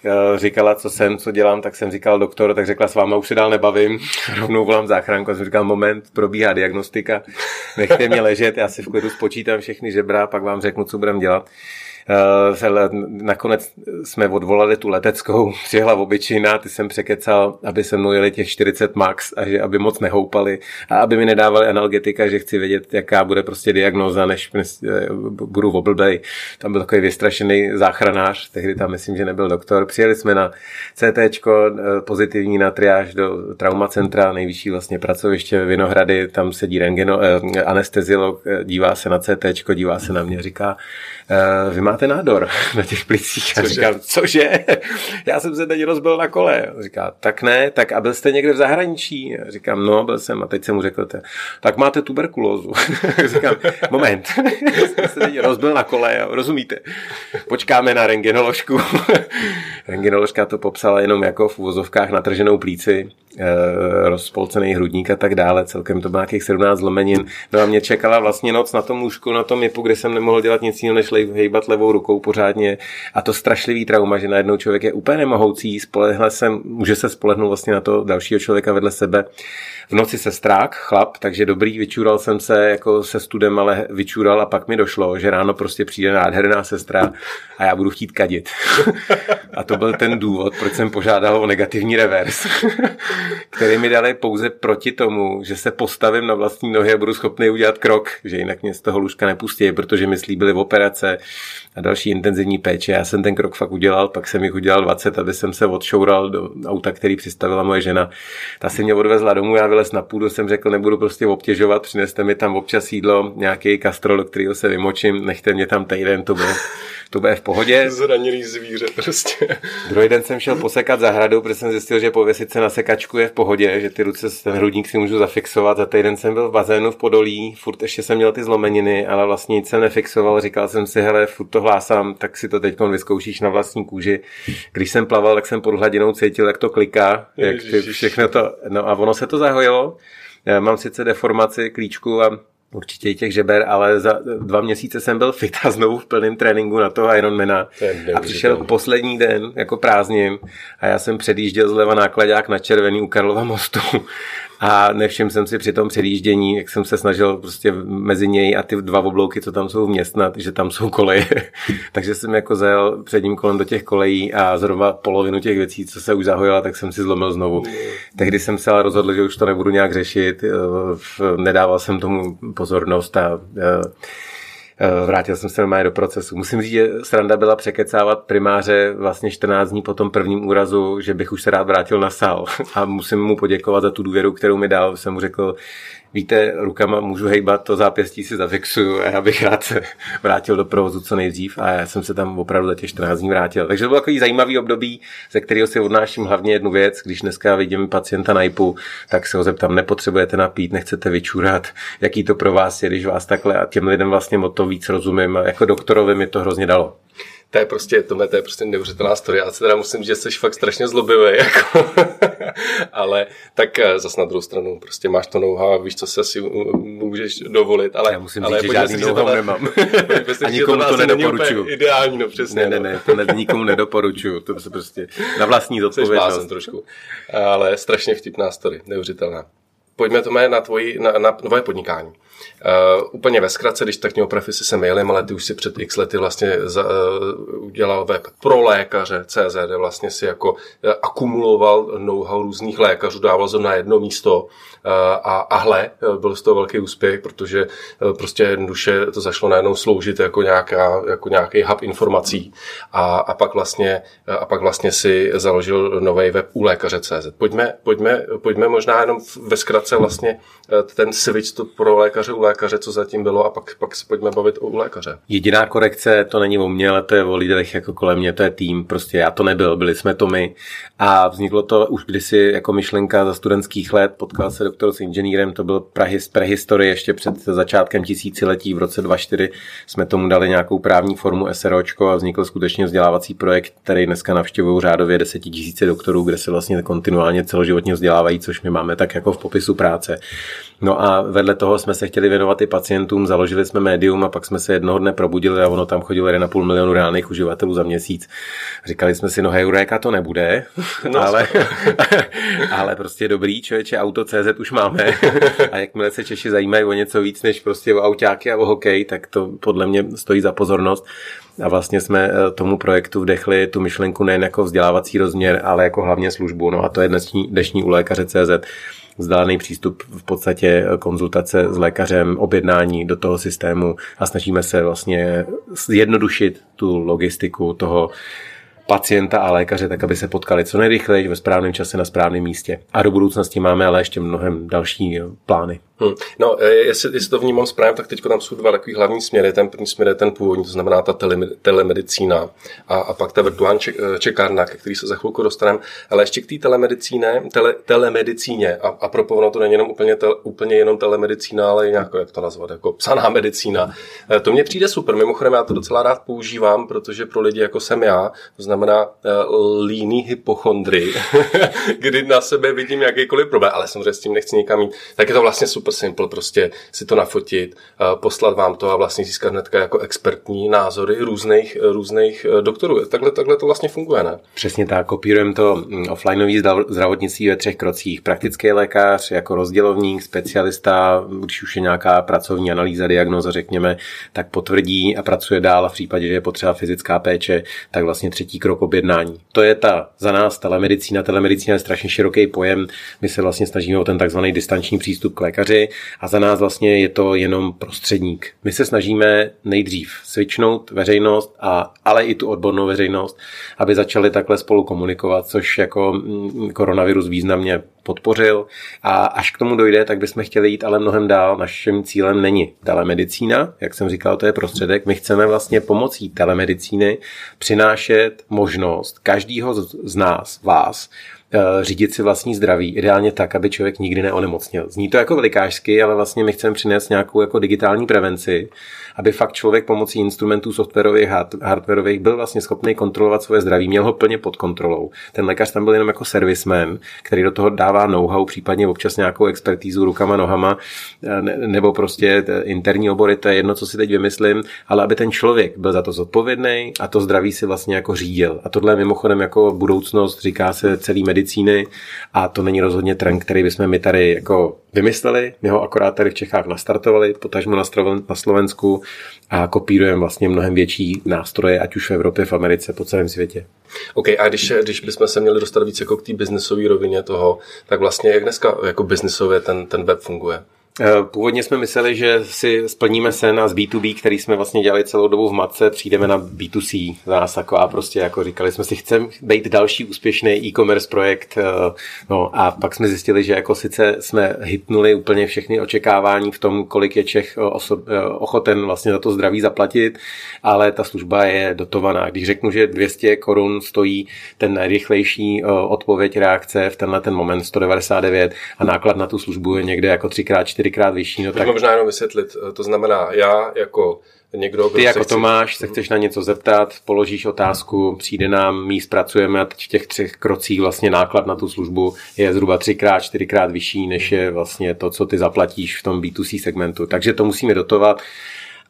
eh, říkala, co jsem, co dělám, tak jsem říkal doktor, tak řekla, s váma už se dál nebavím, rovnou volám záchranku a jsem říkal, moment, probíhá diagnostika, nechte mě ležet, já si v klidu spočítám všechny žebra, pak vám řeknu, co budeme dělat. Eh, nakonec jsme odvolali tu leteckou, přijela obyčejná, ty jsem překecal, aby se mnou jeli těch 40 max a že aby moc nehoupali a aby mi nedávali analgetika, že chci vědět, jaká bude prostě diagnóza, než eh, budu oblbej. Tam byl takový vystrašený záchranář, tehdy tam myslím, že nebyl doktor. Přijeli jsme na CT, eh, pozitivní na triáž do traumacentra, nejvyšší vlastně pracoviště Vinohrady, tam sedí rengeno, anesteziolog, dívá se na CT, dívá se na mě, říká, vy máte nádor na těch plicích. A říkám, cože? Já jsem se teď rozbil na kole. A říká, tak ne, tak a byl jste někde v zahraničí? A říkám, no, byl jsem. A teď jsem mu řekl, tak máte tuberkulózu. říkám, moment, jsem se teď rozbil na kole, rozumíte? Počkáme na rengenoložku. Rengenoložka to popsala jenom jako v uvozovkách natrženou plíci, eh, rozpolcený hrudník a tak dále. Celkem to bylo nějakých 17 zlomenin. No a mě čekala vlastně noc na tom lůžku, na tom jipu, kde jsem nemohl dělat nic jiného, než hejbat levou rukou pořádně. A to strašlivý trauma, že najednou člověk je úplně nemohoucí, spolehle se, může se spolehnout vlastně na to dalšího člověka vedle sebe. V noci se strák, chlap, takže dobrý, vyčural jsem se jako se studem, ale vyčural a pak mi došlo, že ráno prostě přijde nádherná sestra a já budu chtít kadit. a to byl ten důvod, proč jsem požádal o negativní revers, který mi dali pouze proti tomu, že se postavím na vlastní nohy a budu schopný udělat krok, že jinak mě z toho lůžka nepustí, protože mi slíbili v operace a další intenzivní péče. Já jsem ten krok fakt udělal, pak jsem jich udělal 20, aby jsem se odšoural do auta, který přistavila moje žena. Ta si mě odvezla domů, já vylez na půdu, jsem řekl, nebudu prostě obtěžovat, přineste mi tam občas jídlo, nějaký kastrol, do kterého se vymočím, nechte mě tam týden, to bude to bude v pohodě. Zraněný zvíře prostě. Druhý den jsem šel posekat zahradu, protože jsem zjistil, že pověsit se na sekačku je v pohodě, že ty ruce, ten hrudník si můžu zafixovat. Za týden jsem byl v bazénu v Podolí, furt ještě jsem měl ty zlomeniny, ale vlastně nic jsem nefixoval. Říkal jsem si, hele, furt to hlásám, tak si to teď vyzkoušíš na vlastní kůži. Když jsem plaval, tak jsem pod hladinou cítil, jak to kliká, jak ty, všechno to, no a ono se to zahojilo. Já mám sice deformaci klíčku a určitě i těch žeber, ale za dva měsíce jsem byl fit a znovu v plném tréninku na toho Ironmana. A přišel poslední den jako prázdním a já jsem předjížděl zleva nákladák na červený u Karlova mostu a nevšiml jsem si při tom předjíždění, jak jsem se snažil prostě mezi něj a ty dva oblouky, co tam jsou vměstnat, že tam jsou koleje. Takže jsem jako zajel předním kolem do těch kolejí a zhruba polovinu těch věcí, co se už zahojila, tak jsem si zlomil znovu. Tehdy jsem se ale rozhodl, že už to nebudu nějak řešit. Nedával jsem tomu pozornost a Eh, vrátil jsem se normálně do procesu. Musím říct, že sranda byla překecávat primáře vlastně 14 dní po tom prvním úrazu, že bych už se rád vrátil na sál a musím mu poděkovat za tu důvěru, kterou mi dal. Jsem mu řekl, víte, rukama můžu hejbat, to zápěstí si zafixuju a já bych rád se vrátil do provozu co nejdřív a já jsem se tam opravdu za těch 14 dní vrátil. Takže to bylo takový zajímavý období, ze kterého si odnáším hlavně jednu věc, když dneska vidím pacienta na IPu, tak se ho zeptám, nepotřebujete napít, nechcete vyčurat, jaký to pro vás je, když vás takhle a těm lidem vlastně o to víc rozumím a jako doktorovi mi to hrozně dalo to je prostě, tohle to je prostě neuvěřitelná story. Já se teda musím, že jsi fakt strašně zlobivý, jako. ale tak eh, zas na druhou stranu, prostě máš to know víš, co se si můžeš dovolit, ale... Já musím ale říct, že žádný know tohle, nemám. A nikomu to nedoporučuju. Ideální, no přesně. Ne, ne, no. ne, to nikomu nedoporučuju, to se prostě na vlastní zodpovědnost. trošku, ale strašně vtipná story, neuvěřitelná. Pojďme to na, tvoji, na, na tvoje podnikání. Uh, úplně ve zkratce, když tak mě oprav, si se mailem, ale ty už si před x lety vlastně za, uh, udělal web pro lékaře CZ, vlastně si jako uh, akumuloval know-how různých lékařů, dával to na jedno místo uh, a, a hle, byl z toho velký úspěch, protože uh, prostě jednoduše to zašlo najednou sloužit jako, nějaká, jako nějaký hub informací a, a, pak vlastně, a pak vlastně si založil nový web u lékaře CZ. Pojďme, pojďme, pojďme možná jenom ve zkratce vlastně ten switch to pro lékaře u lékaře, co zatím bylo a pak, pak se pojďme bavit o lékaře. Jediná korekce, to není o mně, ale to je o lidech jako kolem mě, to je tým, prostě já to nebyl, byli jsme to my a vzniklo to už kdysi jako myšlenka za studentských let, potkal se doktor s inženýrem, to byl prahis, prehistorie ještě před začátkem tisíciletí, v roce 24 jsme tomu dali nějakou právní formu SROčko a vznikl skutečně vzdělávací projekt, který dneska navštěvují řádově desetitisíce doktorů, kde se vlastně kontinuálně celoživotně vzdělávají, což my máme tak jako v popisu práce. No a vedle toho jsme se chtěli věnovat i pacientům, založili jsme médium a pak jsme se jednoho dne probudili a ono tam chodilo 1,5 milionu reálných uživatelů za měsíc. Říkali jsme si, no Heuréka to nebude, no, ale, ale prostě dobrý člověče, auto CZ už máme a jakmile se Češi zajímají o něco víc než prostě o autáky a o hokej, tak to podle mě stojí za pozornost. A vlastně jsme eh, tomu projektu vdechli tu myšlenku nejen jako vzdělávací rozměr, ale jako hlavně službu. No a to je dnešní, dnešní u lékaře CZ vzdálený přístup v podstatě konzultace s lékařem, objednání do toho systému a snažíme se vlastně zjednodušit tu logistiku toho pacienta a lékaře, tak aby se potkali co nejrychleji ve správném čase na správném místě. A do budoucnosti máme ale ještě mnohem další plány. Hmm. No, e, jestli, jestli to vnímám správně, tak teď tam jsou dva takový hlavní směry. Ten první směr je ten původní, to znamená ta tele, telemedicína a, a pak ta virtuální ček, e, čekárna, ke který se za chvilku dostaneme. Ale ještě k té tele, telemedicíně a, a pro ono to není jenom úplně, tel, úplně jenom telemedicína, ale i nějakou, jak to nazvat, jako psaná medicína. E, to mně přijde super. Mimochodem, já to docela rád používám, protože pro lidi jako jsem já, to znamená líný hypochondry, kdy na sebe vidím jakýkoliv problém, ale samozřejmě s tím nechci nikam jít, tak je to vlastně super super simple, prostě si to nafotit, poslat vám to a vlastně získat hnedka jako expertní názory různých, různých e, doktorů. Takhle, takhle to vlastně funguje, ne? Přesně tak, kopírujeme to mm, offlineový zdravotnictví ve třech krocích. Praktický lékař jako rozdělovník, specialista, když už je nějaká pracovní analýza, diagnoza, řekněme, tak potvrdí a pracuje dál a v případě, že je potřeba fyzická péče, tak vlastně třetí krok objednání. To je ta za nás telemedicína. Telemedicína je strašně široký pojem. My se vlastně snažíme o ten takzvaný distanční přístup k lékaři, a za nás vlastně je to jenom prostředník. My se snažíme nejdřív switchnout veřejnost, a, ale i tu odbornou veřejnost, aby začali takhle spolu komunikovat, což jako mm, koronavirus významně podpořil. A až k tomu dojde, tak bychom chtěli jít ale mnohem dál. Naším cílem není telemedicína, jak jsem říkal, to je prostředek. My chceme vlastně pomocí telemedicíny přinášet možnost každého z nás, vás, řídit si vlastní zdraví, ideálně tak, aby člověk nikdy neonemocněl. Zní to jako velikářsky, ale vlastně my chceme přinést nějakou jako digitální prevenci, aby fakt člověk pomocí instrumentů softwarových, hardwarových byl vlastně schopný kontrolovat svoje zdraví, měl ho plně pod kontrolou. Ten lékař tam byl jenom jako servisman, který do toho dává know-how, případně občas nějakou expertízu rukama, nohama, eh, nebo prostě interní obory, to je jedno, co si teď vymyslím, ale aby ten člověk byl za to zodpovědný a to zdraví si vlastně jako řídil. A tohle je mimochodem jako budoucnost, říká se celý medicíny a to není rozhodně trend, který bychom my tady jako vymysleli, my ho akorát tady v Čechách nastartovali, potažmo na Slovensku a kopírujeme vlastně mnohem větší nástroje, ať už v Evropě, v Americe, po celém světě. OK, a když, když bychom se měli dostat víc jako k té biznesové rovině toho, tak vlastně jak dneska jako biznesově ten, ten web funguje? Eh, původně jsme mysleli, že si splníme se na z B2B, který jsme vlastně dělali celou dobu v matce, přijdeme na B2C. Za nás taková prostě, jako říkali jsme si, chceme být další úspěšný e-commerce projekt. Eh, no a pak jsme zjistili, že jako sice jsme hitnuli úplně všechny očekávání v tom, kolik je Čech osob, eh, ochoten vlastně za to zdraví zaplatit, ale ta služba je dotovaná. Když řeknu, že 200 korun stojí ten nejrychlejší odpověď reakce v tenhle ten moment 199 a náklad na tu službu je někde jako 3x, 4 čtyřikrát vyšší. No tak... možná jenom vysvětlit, to znamená, já jako někdo, Ty jako chci... Tomáš se chceš na něco zeptat, položíš otázku, přijde nám, my zpracujeme a teď v těch třech krocích vlastně náklad na tu službu je zhruba třikrát, čtyřikrát vyšší, než je vlastně to, co ty zaplatíš v tom B2C segmentu. Takže to musíme dotovat.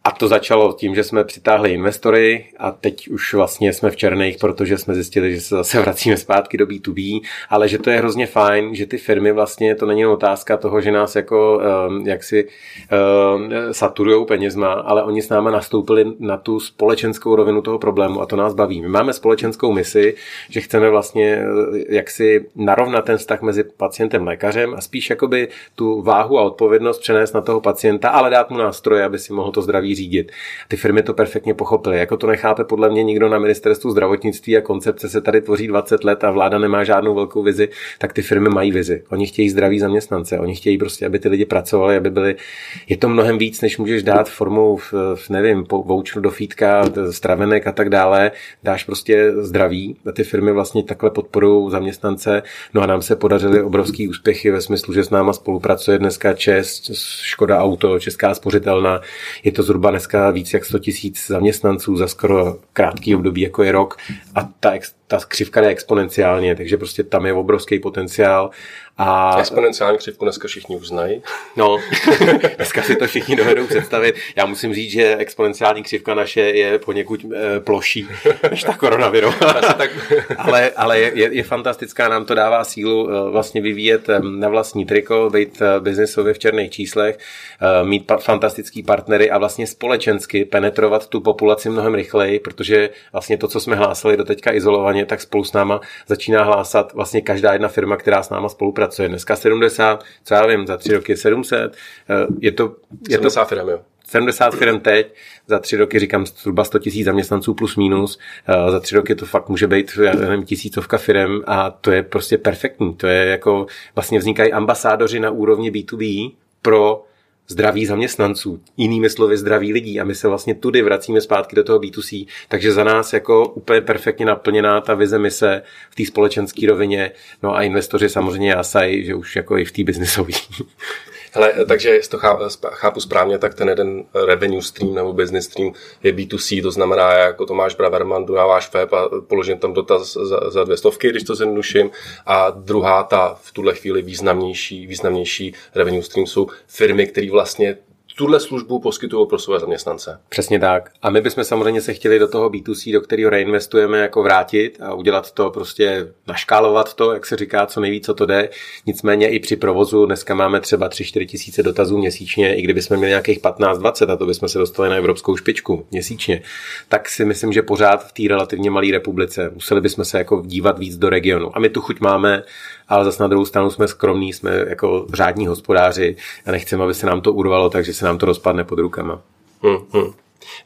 A to začalo tím, že jsme přitáhli investory a teď už vlastně jsme v černých, protože jsme zjistili, že se zase vracíme zpátky do B2B, ale že to je hrozně fajn, že ty firmy vlastně, to není otázka toho, že nás jako um, jaksi um, saturujou penězma, ale oni s námi nastoupili na tu společenskou rovinu toho problému a to nás baví. My máme společenskou misi, že chceme vlastně eh, jaksi narovnat ten vztah mezi pacientem a lékařem a spíš jakoby tu váhu a odpovědnost přenést na toho pacienta, ale dát mu nástroje, aby si mohl to zdraví řídit. Ty firmy to perfektně pochopily. Jako to nechápe podle mě nikdo na ministerstvu zdravotnictví a koncepce se tady tvoří 20 let a vláda nemá žádnou velkou vizi, tak ty firmy mají vizi. Oni chtějí zdraví zaměstnance, oni chtějí prostě, aby ty lidi pracovali, aby byli. Je to mnohem víc, než můžeš dát formou, v, v nevím, voucher do fítka, stravenek a tak dále. Dáš prostě zdraví a ty firmy vlastně takhle podporují zaměstnance. No a nám se podařily obrovský úspěchy ve smyslu, že s náma spolupracuje dneska Čes, Škoda Auto, Česká spořitelna. Je to zhruba dneska víc jak 100 tisíc zaměstnanců za skoro krátký období, jako je rok. A ta, ta křivka je exponenciálně, takže prostě tam je obrovský potenciál a... Exponenciální křivku dneska všichni už znají. No, dneska si to všichni dovedou představit. Já musím říct, že exponenciální křivka naše je poněkud e, ploší než ta koronavirová. tak... ale ale je, je, fantastická, nám to dává sílu e, vlastně vyvíjet e, na vlastní triko, být biznisově v černých číslech, mít pa, fantastický partnery a vlastně společensky penetrovat tu populaci mnohem rychleji, protože vlastně to, co jsme hlásali do teďka izolovaně, tak spolu s náma začíná hlásat vlastně každá jedna firma, která s náma spolupracuje pracuje. Dneska 70, co já vím, za tři roky 700. Eh, je to, je 70 to, firm, jo. 70 firm teď, za tři roky říkám zhruba 100 tisíc zaměstnanců plus minus, eh, za tři roky to fakt může být já nevím, tisícovka firm a to je prostě perfektní. To je jako, vlastně vznikají ambasádoři na úrovni B2B pro zdraví zaměstnanců, jinými slovy zdraví lidí. A my se vlastně tudy vracíme zpátky do toho B2C, takže za nás jako úplně perfektně naplněná ta vize mise v té společenské rovině, no a investoři samozřejmě jásají, že už jako i v té biznisové. Hele, takže jestli to chápu správně, tak ten jeden revenue stream nebo business stream je B2C, to znamená, jako Tomáš Braverman jdu na váš web a položím tam dotaz za, za dvě stovky, když to zjednoduším. A druhá, ta v tuhle chvíli významnější, významnější revenue stream jsou firmy, které vlastně tuhle službu poskytují pro své zaměstnance. Přesně tak. A my bychom samozřejmě se chtěli do toho B2C, do kterého reinvestujeme, jako vrátit a udělat to prostě, naškálovat to, jak se říká, co nejvíc, co to jde. Nicméně i při provozu dneska máme třeba 3-4 tisíce dotazů měsíčně, i kdybychom měli nějakých 15-20 a to bychom se dostali na evropskou špičku měsíčně, tak si myslím, že pořád v té relativně malé republice museli bychom se jako dívat víc do regionu. A my tu chuť máme, ale zase na druhou stranu jsme skromní, jsme jako řádní hospodáři a nechceme, aby se nám to urvalo, takže se nám to rozpadne pod rukama. Hmm, hmm.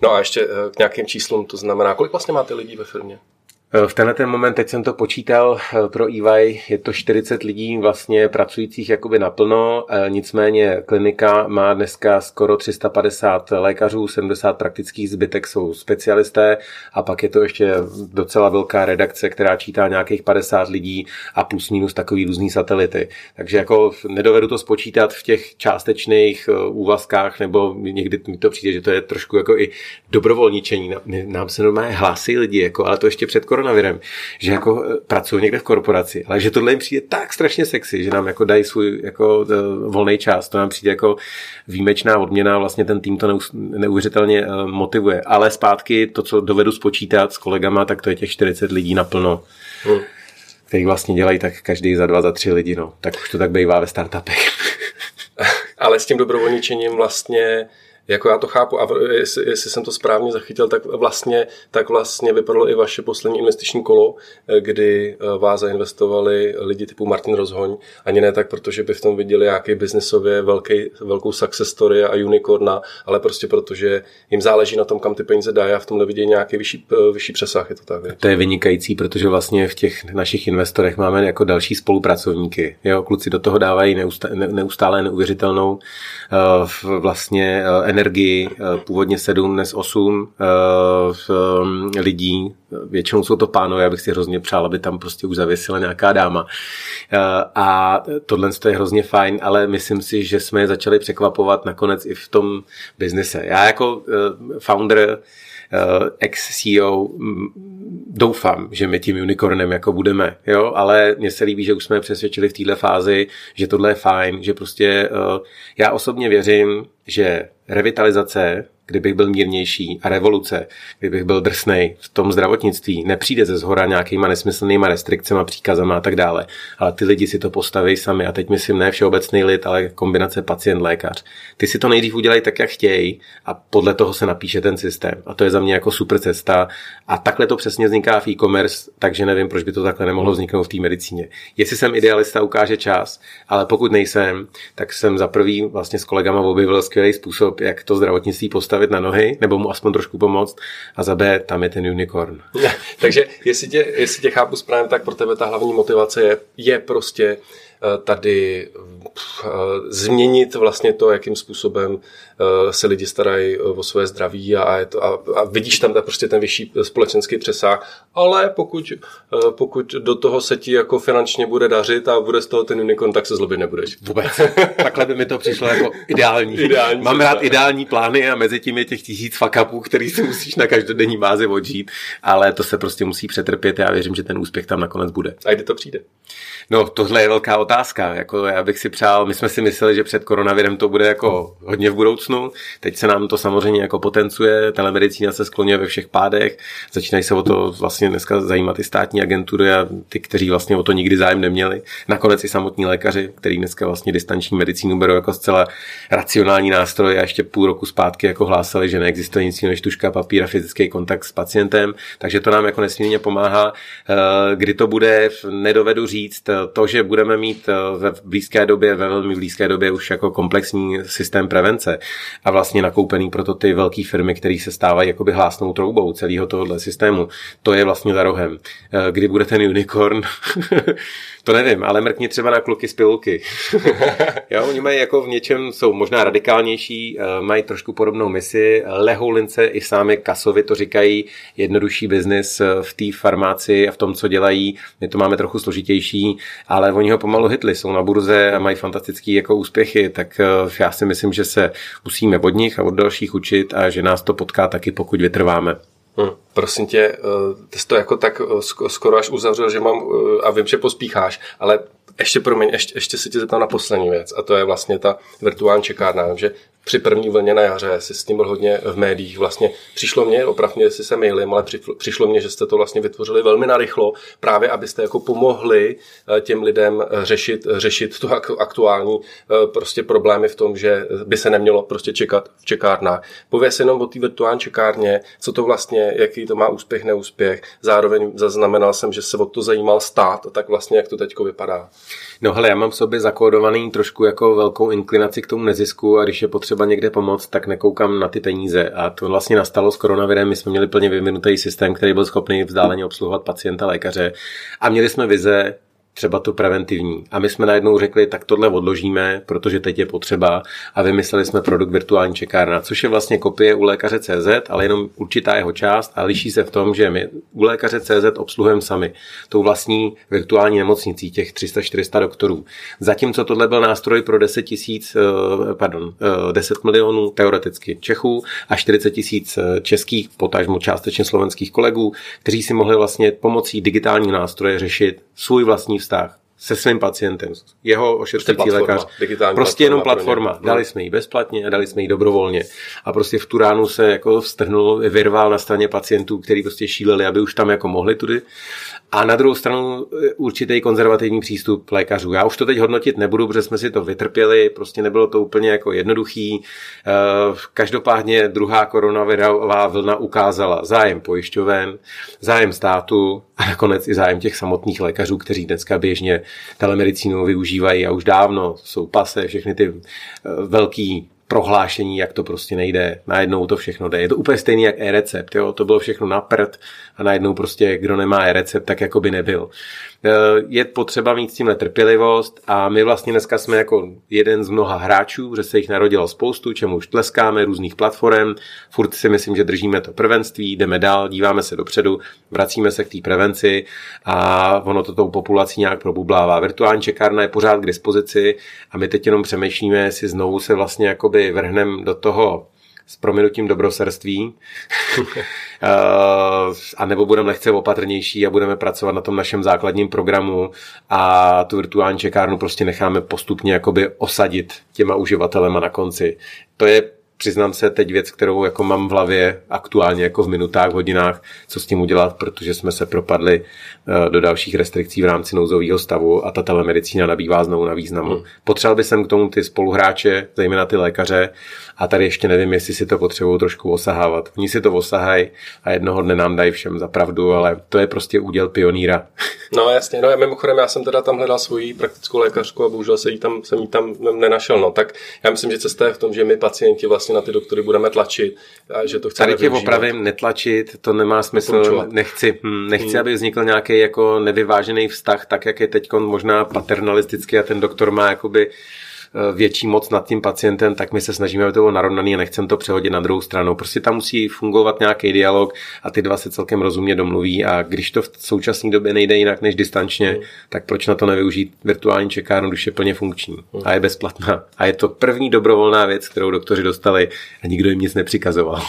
No a ještě eh, k nějakým číslům, to znamená, kolik vlastně máte lidí ve firmě? Eh, v tenhle ten moment, teď jsem to počítal eh, pro EY, je to 40 lidí vlastně pracujících jakoby naplno, eh, nicméně klinika má dneska skoro 350 lékařů, 70 praktických zbytek jsou specialisté a pak je to ještě docela velká redakce, která čítá nějakých 50 lidí a plus minus takový různý satelity. Takže jako nedovedu to spočítat v těch částečných úvazkách, nebo někdy mi to přijde, že to je trošku jako i dobrovolničení. Nám se normálně hlásí lidi, jako, ale to ještě před koronavirem, že jako eh, pracují někde v korporaci, ale že tohle jim přijde tak strašně sexy, že nám jako dají svůj jako eh, volný čas, to nám přijde jako výjimečná odměna, vlastně ten tým to neuvěřitelně eh, motivuje. Ale zpátky to, co dovedu spočítat s kolegama, tak to je těch 40 lidí naplno. Hmm který vlastně dělají tak každý za dva, za tři lidi, no. Tak už to tak bývá ve startupech. Ale s tím dobrovolničením vlastně jako já to chápu a jestli, jestli jsem to správně zachytil, tak vlastně, tak vlastně vypadalo i vaše poslední investiční kolo, eh, kdy eh, vás zainvestovali lidi typu Martin Rozhoň, ani ne tak, protože by v tom viděli nějaký biznisově velký, velkou success story a unicorna, ale prostě protože jim záleží na tom, kam ty peníze dají a v tomhle vidějí nějaký vyšší, eh, vyšší přesah. Je to tak, To je vynikající, protože vlastně v těch našich investorech máme jako další spolupracovníky. Jo, kluci do toho dávají neustále neuvěřitelnou vlastně energii, eh, původně 7, dnes 8 eh, mm, lidí, většinou jsou to pánové, já bych si hrozně přál, aby tam prostě už zavěsila nějaká dáma. Eh, a tohle je hrozně fajn, ale myslím si, že jsme je začali překvapovat nakonec i v tom biznise. Já jako founder ex-CEO doufám, že my tím unicornem jako budeme, jo, ale mně se líbí, že už jsme přesvědčili v této fázi, že tohle je fajn, že prostě já osobně věřím, že revitalizace kdybych byl mírnější a revoluce, kdybych byl drsnej v tom zdravotnictví, nepřijde ze zhora nějakýma nesmyslnýma restrikcemi, příkazama a tak dále. Ale ty lidi si to postaví sami a teď myslím ne všeobecný lid, ale kombinace pacient-lékař. Ty si to nejdřív udělají tak, jak chtějí a podle toho se napíše ten systém. A to je za mě jako super cesta. A takhle to přesně vzniká v e-commerce, takže nevím, proč by to takhle nemohlo vzniknout v té medicíně. Jestli jsem idealista, ukáže čas, ale pokud nejsem, tak jsem za prvý vlastně s kolegama objevil skvělý způsob, jak to zdravotnictví postavit na nohy, nebo mu aspoň trošku pomoct. A za B, tam je ten unicorn. takže jestli tě, jestli tě chápu správně, tak pro tebe ta hlavní motivace je, je prostě eh, tady eh, změnit vlastně to, jakým způsobem se lidi starají o své zdraví a, a, a vidíš tam prostě ten vyšší společenský přesah, ale pokud, pokud do toho se ti jako finančně bude dařit a bude z toho ten unicorn, tak se zlobit nebudeš. Vůbec. Takhle by mi to přišlo jako ideální. ideální Mám rád ideální plány a mezi tím je těch tisíc fakapů, který si musíš na každodenní bázi odžít, ale to se prostě musí přetrpět a já věřím, že ten úspěch tam nakonec bude. A kdy to přijde? No, tohle je velká otázka. Jako já bych si přál, my jsme si mysleli, že před koronavirem to bude jako hodně v budoucnu. Teď se nám to samozřejmě jako potencuje, telemedicína se skloňuje ve všech pádech, začínají se o to vlastně dneska zajímat i státní agentury a ty, kteří vlastně o to nikdy zájem neměli. Nakonec i samotní lékaři, kteří dneska vlastně distanční medicínu berou jako zcela racionální nástroj a ještě půl roku zpátky jako hlásali, že neexistuje nic než tuška papíra, fyzický kontakt s pacientem, takže to nám jako nesmírně pomáhá. Eh, kdy to bude, nedovedu říct, to, že budeme mít eh, ve blízké době, ve velmi blízké době už jako komplexní systém prevence a vlastně nakoupený proto ty velké firmy, které se stávají jakoby hlásnou troubou celého tohohle systému, to je vlastně za rohem. Eh, kdy bude ten unicorn? To nevím, ale mrkni třeba na kluky z pilulky. jo, oni mají jako v něčem, jsou možná radikálnější, eh, mají trošku podobnou misi. Lehoulince i sami kasovi to říkají, jednodušší biznis eh, v té farmáci a v tom, co dělají. My to máme trochu složitější, ale oni ho pomalu hitli, jsou na burze a mají fantastické jako úspěchy, tak já si myslím, že se musíme od nich a od dalších učit a že nás to potká taky, pokud vytrváme. Hmm, prosím tě, eh, ty jsi to jako tak eh, skoro až uzavřel, že mám, eh, a vím, že pospícháš, ale ještě promiň, ještě, ještě se tě zeptám na poslední věc a to je vlastně ta virtuální čekárna, že při první vlně na jaře si s tím byl hodně v médiích. Vlastně přišlo mě, opravdu si se mailím, ale přišlo mě, že jste to vlastně vytvořili velmi narychlo, právě abyste jako pomohli eh, těm lidem eh, řešit, řešit tu aktuální eh, prostě problémy v tom, že by se nemělo prostě čekat v čekárnách. Pověz jenom o té virtuální čekárně, co to vlastně, jaký to má úspěch, neúspěch. Zároveň zaznamenal jsem, že se o to zajímal stát, tak vlastně jak to teď vypadá. No hele, já mám v sobě zakódovaný trošku jako velkou inklinaci k tomu nezisku a když je potřeba někde pomoct, tak nekoukám na ty peníze. A to vlastně nastalo s koronavirem. My jsme měli plně vyvinutý systém, který byl schopný vzdáleně obsluhovat pacienta, lékaře a měli jsme vize, třeba to preventivní. A my jsme najednou řekli, tak tohle odložíme, protože teď je potřeba a vymysleli jsme produkt virtuální čekárna, což je vlastně kopie u lékaře CZ, ale jenom určitá jeho část a liší se v tom, že my u lékaře CZ obsluhujeme sami tou vlastní virtuální nemocnicí, těch 300-400 doktorů. Zatímco tohle byl nástroj pro 10 tisíc, eh, pardon, 10 eh, milionů teoreticky Čechů a 40 tisíc eh, českých, potažmo částečně slovenských kolegů, kteří si mohli vlastně pomocí digitální nástroje řešit svůj vlastní vztah se svým pacientem, jeho ošetřující lékař. Prostě jenom platforma. Dali jsme ji bezplatně a dali jsme ji dobrovolně. A prostě v tu ránu se jako vstrhnul, vyrval na straně pacientů, kteří prostě šíleli, aby už tam jako mohli tudy. A na druhou stranu e, určitý konzervativní přístup lékařů. Já už to teď hodnotit nebudu, protože jsme si to vytrpěli, prostě nebylo to úplně jako jednoduchý. E, každopádně druhá koronavirová vlna ukázala zájem pojišťoven, zájem státu a nakonec i zájem těch samotných lékařů, kteří dneska běžně telemedicínu využívají a už dávno jsou pase, všechny ty e, velký prohlášení, jak to prostě nejde, najednou to všechno jde. Je to úplně stejný jak e-recept, jo? to bylo všechno na prd a najednou prostě, kdo nemá e-recept, tak jako by nebyl. Eh, je potřeba mít s tím trpělivost a my vlastně dneska jsme jako jeden z mnoha hráčů, že se jich narodilo spoustu, čemu už tleskáme, různých platform, furt si myslím, že držíme to prvenství, jdeme dál, díváme se dopředu, vracíme se k té prevenci a ono to tou populací nějak probublává. Virtuální čekárna je pořád k dispozici a my teď jenom přemýšlíme, jestli znovu se vlastně jakoby vrhnem do toho s prominutím dobroserství, eh, a nebo budeme lehce opatrnější a budeme pracovat na tom našem základním programu a tu virtuální čekárnu prostě necháme postupně jakoby osadit těma uživatelema na konci. To je přiznám se teď věc, kterou jako mám v hlavě aktuálně jako v minutách, hodinách, co s tím udělat, protože jsme se propadli eh, do dalších restrikcí v rámci nouzového stavu a ta telemedicína nabývá znovu na významu. Hmm. Potřeboval bych sem k tomu ty spoluhráče, zejména ty lékaře a tady ještě nevím, jestli si to potřebují trošku osahávat. Oni si to osahají a jednoho dne nám dají všem za pravdu, ale to je prostě úděl pioníra. No jasně, no mimochodem já jsem teda tam hledal svoji praktickou lékařku a bohužel se jí tam, jsem jí tam nenašel. No, tak já myslím, že cesta je v tom, že my pacienti vlastně na ty doktory budeme tlačit a že to chceme Tady tě opravím netlačit, to nemá smysl, nechci, hm, nechci, hmm. aby vznikl nějaký jako nevyvážený vztah, tak jak je teď možná paternalistický a ten doktor má jakoby větší moc nad tím pacientem, tak my se snažíme, aby to bylo narovnaný a nechcem to přehodit na druhou stranu. Prostě tam musí fungovat nějaký dialog a ty dva se celkem rozumně domluví a když to v současné době nejde jinak než distančně, mm. tak proč na to nevyužít virtuální čekárnu, když je plně funkční mm. a je bezplatná. A je to první dobrovolná věc, kterou doktoři dostali a nikdo jim nic nepřikazoval.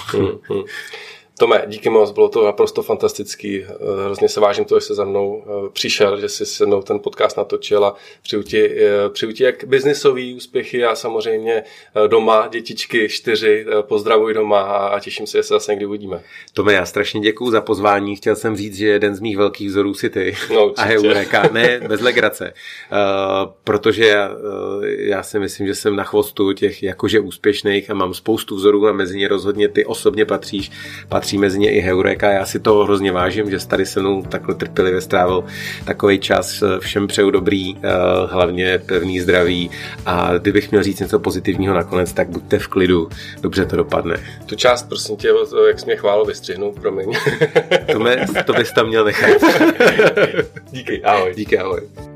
Tome, díky moc, bylo to naprosto fantastický. Eh, hrozně se vážím toho, že jsi za mnou eh, přišel, že jsi se mnou ten podcast natočil a přeju ti, eh, přeju ti jak biznisový úspěchy a samozřejmě doma, dětičky čtyři, pozdravuj doma a těším se, že se zase někdy uvidíme. Tome, já strašně děkuju za pozvání. Chtěl jsem říct, že jeden z mých velkých vzorů si ty. No, a Heureka. Ne, bez legrace. Uh, protože já, uh, já si myslím, že jsem na chvostu těch jakože úspěšných a mám spoustu vzorů a mezi ně rozhodně ty osobně patříš. patříš patří mezi ně i Heureka. Já si to hrozně vážím, že tady se mnou takhle trpělivě strávil takový čas. Všem přeju dobrý, eh, hlavně pevný zdraví a kdybych měl říct něco pozitivního nakonec, tak buďte v klidu, dobře to dopadne. Tu část, prosím tě, jak jsi mě chválil, vystřihnu, promiň. to, mě, to bys tam měl nechat. Díky, ahoj. Díky, ahoj.